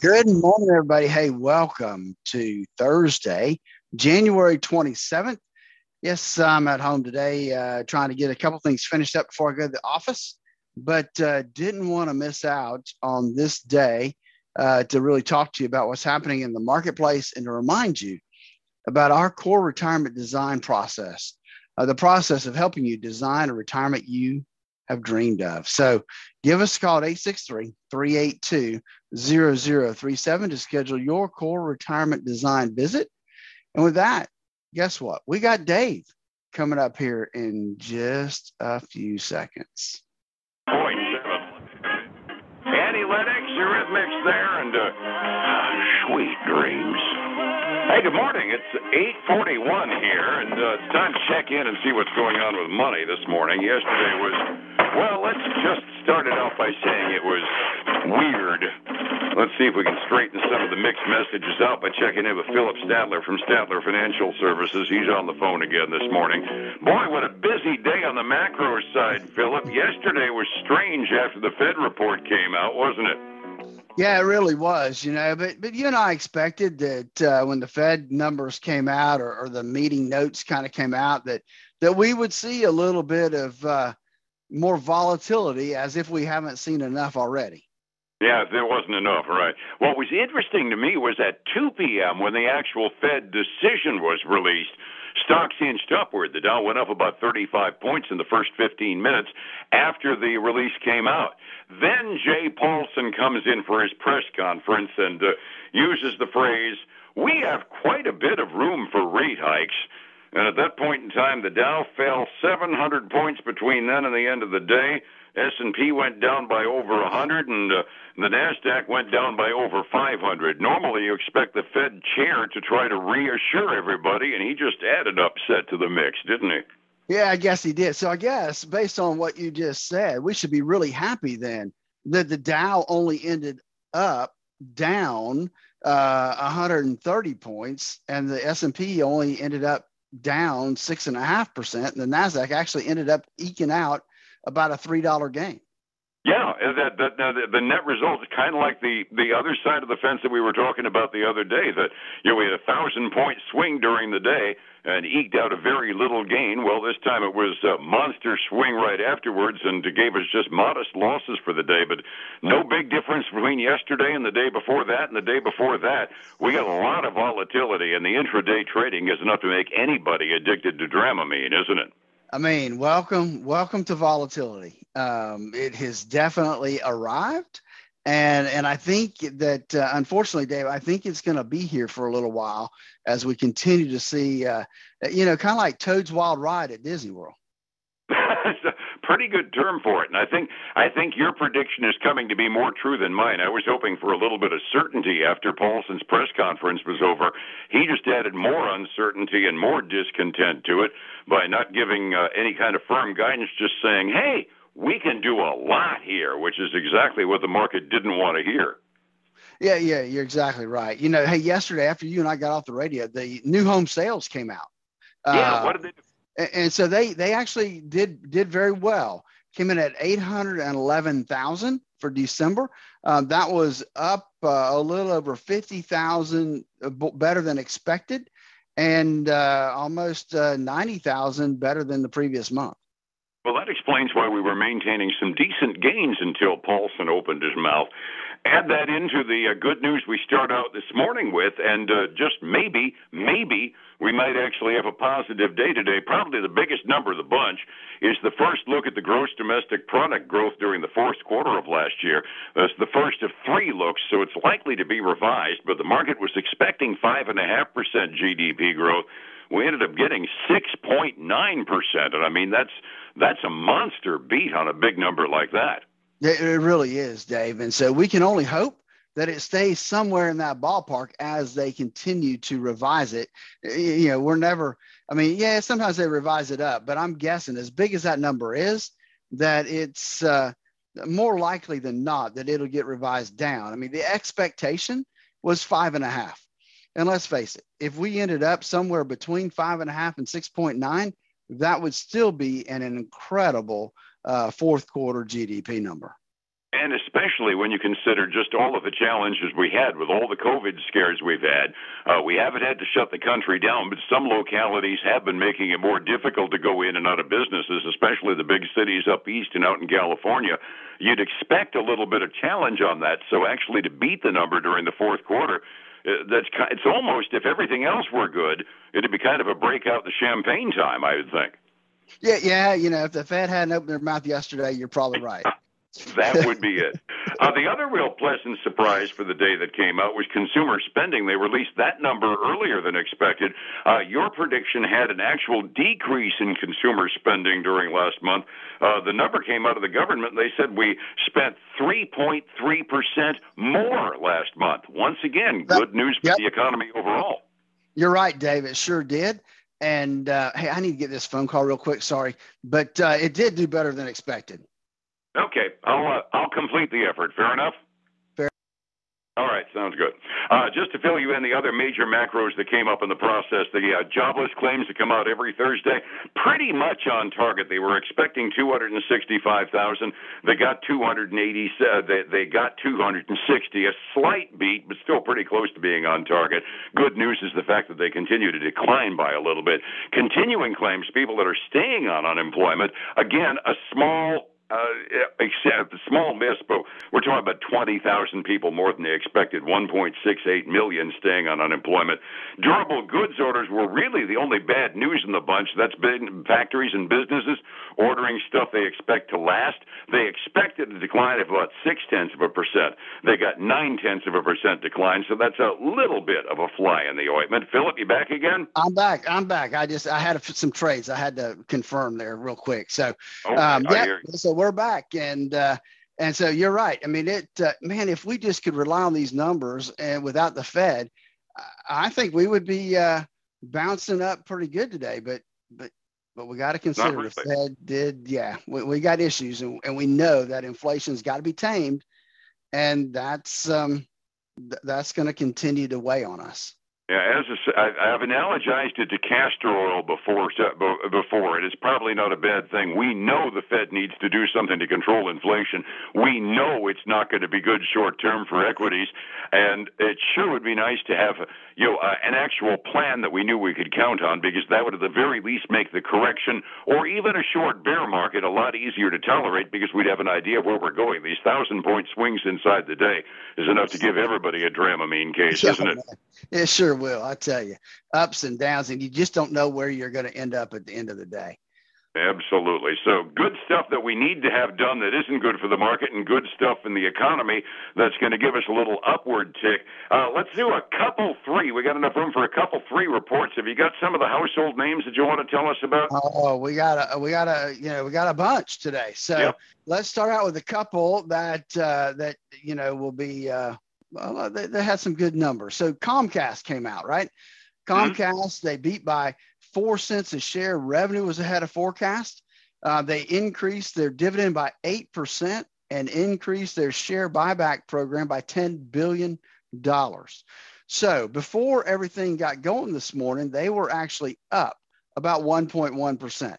Good morning, everybody. Hey, welcome to Thursday, January 27th. Yes, I'm at home today uh, trying to get a couple things finished up before I go to the office, but uh, didn't want to miss out on this day uh, to really talk to you about what's happening in the marketplace and to remind you about our core retirement design process, uh, the process of helping you design a retirement you have dreamed of. So give us a call at 863 382 0037 to schedule your core retirement design visit. And with that, guess what? We got Dave coming up here in just a few seconds. Point. Annie Lennox, there, and uh, sweet dreams. Hey, good morning. It's 8:41 here, and uh, it's time to check in and see what's going on with money this morning. Yesterday was, well, let's just start it off by saying it was weird. Let's see if we can straighten some of the mixed messages out by checking in with Phillip Statler from Statler Financial Services. He's on the phone again this morning. Boy, what a busy day on the macro side, Phillip. Yesterday was strange after the Fed report came out, wasn't it? Yeah, it really was, you know. But but you and I expected that uh, when the Fed numbers came out or, or the meeting notes kind of came out that that we would see a little bit of uh, more volatility, as if we haven't seen enough already. Yeah, there wasn't enough, right? What was interesting to me was at 2 p.m. when the actual Fed decision was released, stocks inched upward. The Dow went up about 35 points in the first 15 minutes after the release came out. Then Jay Paulson comes in for his press conference and uh, uses the phrase, "We have quite a bit of room for rate hikes." And at that point in time, the Dow fell 700 points between then and the end of the day. S&P went down by over 100 and uh, the Nasdaq went down by over 500. Normally you expect the Fed chair to try to reassure everybody and he just added upset to the mix, didn't he? Yeah, I guess he did. So I guess based on what you just said, we should be really happy then that the Dow only ended up down uh, 130 points, and the S&P only ended up down six and a half percent, and the Nasdaq actually ended up eking out about a three dollar gain. Yeah, that, that, that the, the net result is kind of like the the other side of the fence that we were talking about the other day. That you know we had a thousand point swing during the day and eked out a very little gain. Well, this time it was a monster swing right afterwards, and gave us just modest losses for the day. But no big difference between yesterday and the day before that, and the day before that. We got a lot of volatility, and the intraday trading is enough to make anybody addicted to Dramamine, isn't it? I mean, welcome, welcome to volatility. Um, it has definitely arrived, and and I think that uh, unfortunately, Dave, I think it's going to be here for a little while as we continue to see, uh, you know, kind of like Toad's Wild Ride at Disney World. It's a pretty good term for it, and I think I think your prediction is coming to be more true than mine. I was hoping for a little bit of certainty after Paulson's press conference was over. He just added more uncertainty and more discontent to it by not giving uh, any kind of firm guidance, just saying, "Hey, we can do a lot here," which is exactly what the market didn't want to hear. Yeah, yeah, you're exactly right. You know, hey, yesterday after you and I got off the radio, the new home sales came out. Yeah, uh, what did they do? And, so they they actually did did very well. Came in at eight hundred and eleven thousand for December. Um, that was up uh, a little over fifty thousand uh, better than expected, and uh, almost uh, ninety thousand better than the previous month. Well, that explains why we were maintaining some decent gains until Paulson opened his mouth. Add that into the uh, good news we start out this morning with, and uh, just maybe, maybe we might actually have a positive day today. Probably the biggest number of the bunch is the first look at the gross domestic product growth during the fourth quarter of last year. That's the first of three looks, so it's likely to be revised, but the market was expecting 5.5% GDP growth we ended up getting 6.9%. And I mean, that's that's a monster beat on a big number like that. It really is, Dave. And so we can only hope that it stays somewhere in that ballpark as they continue to revise it. You know, we're never, I mean, yeah, sometimes they revise it up, but I'm guessing as big as that number is, that it's uh, more likely than not that it'll get revised down. I mean, the expectation was five and a half. And let's face it, if we ended up somewhere between five and a half and 6.9, that would still be an incredible uh, fourth quarter GDP number. And especially when you consider just all of the challenges we had with all the COVID scares we've had. Uh, we haven't had to shut the country down, but some localities have been making it more difficult to go in and out of businesses, especially the big cities up east and out in California. You'd expect a little bit of challenge on that. So actually, to beat the number during the fourth quarter, uh, that's it's almost if everything else were good, it'd be kind of a breakout the champagne time, I would think. Yeah, yeah. You know, if the Fed hadn't opened their mouth yesterday, you're probably right. that would be it. Uh, the other real pleasant surprise for the day that came out was consumer spending. They released that number earlier than expected. Uh, your prediction had an actual decrease in consumer spending during last month. Uh, the number came out of the government. They said we spent 3.3% more last month. Once again, good news for yep. the economy overall. You're right, Dave. It sure did. And uh, hey, I need to get this phone call real quick. Sorry, but uh, it did do better than expected. Okay, I'll uh, I'll complete the effort. Fair enough. All right, sounds good. Uh, just to fill you in, the other major macros that came up in the process, the uh, jobless claims that come out every Thursday, pretty much on target. They were expecting 265,000. They got 280. Uh, they, they got 260. A slight beat, but still pretty close to being on target. Good news is the fact that they continue to decline by a little bit. Continuing claims, people that are staying on unemployment, again, a small uh, except a small miss, but we're talking about 20,000 people more than they expected, 1.68 million staying on unemployment. Durable goods orders were really the only bad news in the bunch. That's been factories and businesses ordering stuff they expect to last. They expected a decline of about six tenths of a percent. They got nine tenths of a percent decline, so that's a little bit of a fly in the ointment. Phillip, you back again? I'm back. I'm back. I just I had some trades I had to confirm there real quick. So, okay, um, yeah, so we're back, and uh, and so you're right. I mean, it uh, man, if we just could rely on these numbers and without the Fed, I think we would be uh, bouncing up pretty good today. But but but we got to consider the Fed did, yeah, we, we got issues, and, and we know that inflation's got to be tamed, and that's um, th- that's going to continue to weigh on us. Yeah, as a, I, have analogized it to castor oil before. Before it is probably not a bad thing. We know the Fed needs to do something to control inflation. We know it's not going to be good short term for equities, and it sure would be nice to have you know uh, an actual plan that we knew we could count on, because that would at the very least make the correction or even a short bear market a lot easier to tolerate, because we'd have an idea of where we're going. These thousand point swings inside the day is enough to give everybody a Dramamine case, isn't it? It sure sure will. I tell you, ups and downs, and you just don't know where you're going to end up at the end of the day. Absolutely. So, good stuff that we need to have done that isn't good for the market, and good stuff in the economy that's going to give us a little upward tick. Uh, let's do a couple three. We got enough room for a couple three reports. Have you got some of the household names that you want to tell us about? Oh, we got a we got a you know we got a bunch today. So yep. let's start out with a couple that uh, that you know will be uh, well, they, they had some good numbers. So Comcast came out, right? Mm-hmm. Comcast, mm-hmm. they beat by four cents a share. Revenue was ahead of forecast. Uh, they increased their dividend by 8% and increased their share buyback program by $10 billion. So before everything got going this morning, they were actually up about 1.1%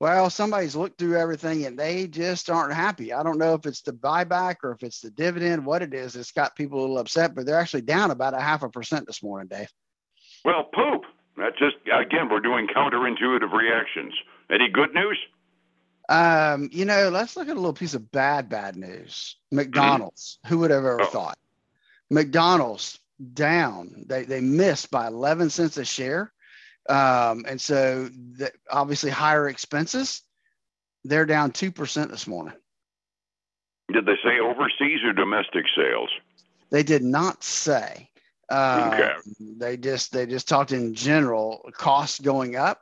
well, somebody's looked through everything and they just aren't happy. I don't know if it's the buyback or if it's the dividend, what it is. It's got people a little upset, but they're actually down about a half a percent this morning, Dave. Well, poop. That's just, again, we're doing counterintuitive reactions. Any good news? Um, you know, let's look at a little piece of bad, bad news. McDonald's. Who would have ever oh. thought? McDonald's down. They they missed by 11 cents a share. Um, and so the, obviously higher expenses, they're down 2% this morning. Did they say overseas or domestic sales? They did not say. Uh, okay. They just they just talked in general costs going up,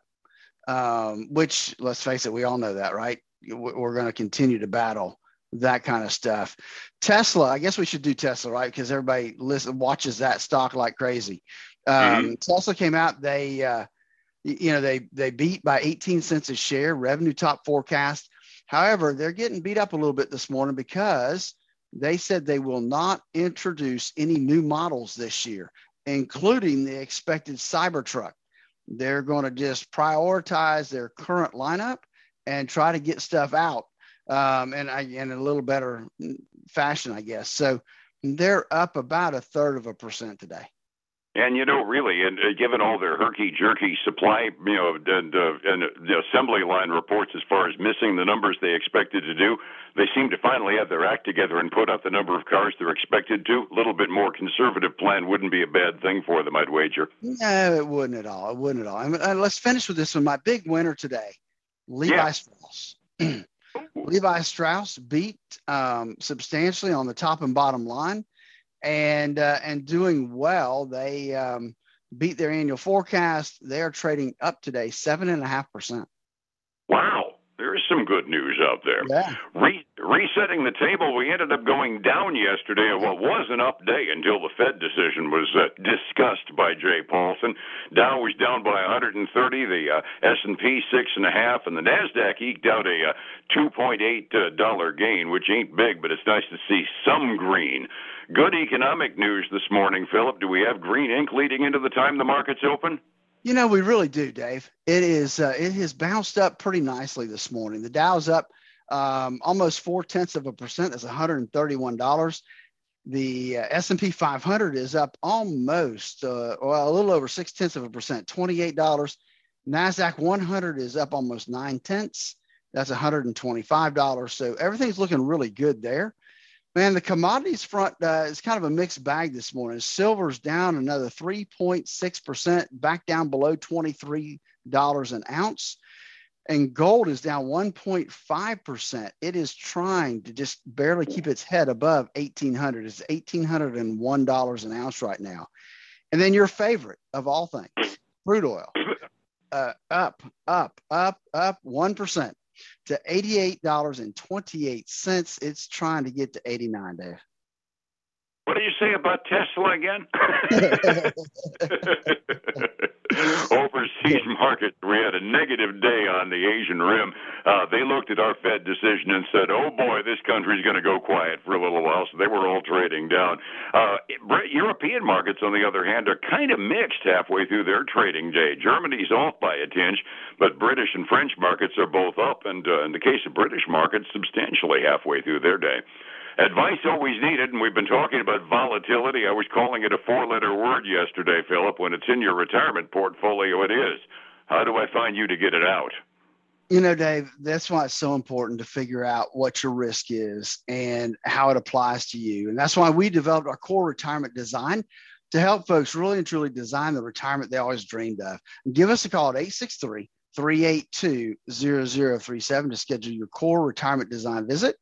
um, which let's face it, we all know that, right? We're going to continue to battle that kind of stuff. Tesla, I guess we should do Tesla, right? Because everybody listen, watches that stock like crazy. Um, mm-hmm. Tesla came out. They, uh, you know, they they beat by 18 cents a share. Revenue top forecast. However, they're getting beat up a little bit this morning because they said they will not introduce any new models this year, including the expected Cybertruck. They're going to just prioritize their current lineup and try to get stuff out um, and I, and a little better fashion, I guess. So they're up about a third of a percent today. And you know, really, and uh, given all their herky jerky supply, you know, and, uh, and the assembly line reports as far as missing the numbers they expected to do, they seem to finally have their act together and put out the number of cars they're expected to. A little bit more conservative plan wouldn't be a bad thing for them, I'd wager. No, it wouldn't at all. It wouldn't at all. And, uh, let's finish with this one. My big winner today, Levi yeah. Strauss. Levi Strauss beat um, substantially on the top and bottom line and uh, and doing well. They um, beat their annual forecast. They are trading up today seven and a half percent. Wow, there is some good news out there. Yeah. Re- resetting the table, we ended up going down yesterday at what was an up day until the Fed decision was uh, discussed by Jay Paulson. Dow was down by 130, the uh, S&P six and a half, and the Nasdaq eked out a uh, 2.8 uh, dollar gain, which ain't big, but it's nice to see some green. Good economic news this morning, Phillip. Do we have green ink leading into the time the market's open? You know, we really do, Dave. It is. Uh, it has bounced up pretty nicely this morning. The Dow's up um, almost four tenths of a percent. That's 131 dollars. The uh, S&P 500 is up almost, uh, well, a little over six tenths of a percent, 28 dollars. Nasdaq 100 is up almost nine tenths. That's 125 dollars. So everything's looking really good there. Man, the commodities front uh, is kind of a mixed bag this morning. Silver's down another 3.6%, back down below $23 an ounce. And gold is down 1.5%. It is trying to just barely keep its head above 1800 It's $1,801 an ounce right now. And then your favorite of all things, crude oil, uh, up, up, up, up 1% to $88.28. It's trying to get to 89, Dave. What do you say about Tesla again? Overseas markets, we had a negative day on the Asian rim. Uh, they looked at our Fed decision and said, "Oh boy, this country's going to go quiet for a little while." So they were all trading down. Uh, European markets, on the other hand, are kind of mixed halfway through their trading day. Germany's off by a tinge, but British and French markets are both up, and uh, in the case of British markets, substantially halfway through their day. Advice always needed, and we've been talking about volatility. I was calling it a four letter word yesterday, Phillip. When it's in your retirement portfolio, it is. How do I find you to get it out? You know, Dave, that's why it's so important to figure out what your risk is and how it applies to you. And that's why we developed our core retirement design to help folks really and truly design the retirement they always dreamed of. give us a call at 863 382 0037 to schedule your core retirement design visit.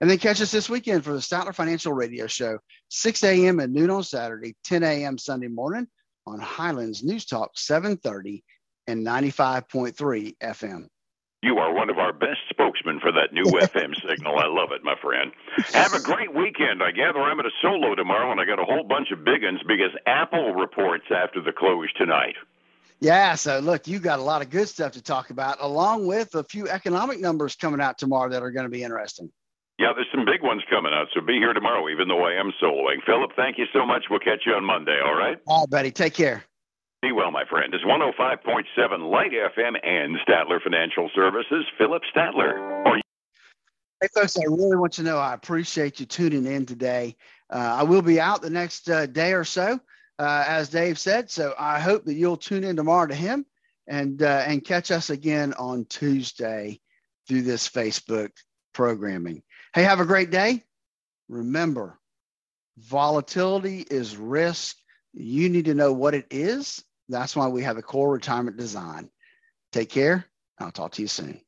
And then catch us this weekend for the Statler Financial Radio Show, 6 a.m. and noon on Saturday, 10 a.m. Sunday morning on Highlands News Talk 730 and 95.3 FM. You are one of our best spokesmen for that new FM signal. I love it, my friend. Have a great weekend. I gather I'm at a solo tomorrow, and I got a whole bunch of big ones because Apple reports after the close tonight. Yeah, so look, you got a lot of good stuff to talk about, along with a few economic numbers coming out tomorrow that are going to be interesting. Yeah, there's some big ones coming out, so be here tomorrow, even though I am soloing. Phillip, thank you so much. We'll catch you on Monday, all right? All right, buddy. Take care. Be well, my friend. It's 105.7 Light FM and Statler Financial Services. Phillip Statler. Hey, folks, I really want you to know I appreciate you tuning in today. Uh, I will be out the next uh, day or so, uh, as Dave said. So I hope that you'll tune in tomorrow to him and uh, and catch us again on Tuesday through this Facebook programming. Hey, have a great day. Remember, volatility is risk. You need to know what it is. That's why we have a core retirement design. Take care. I'll talk to you soon.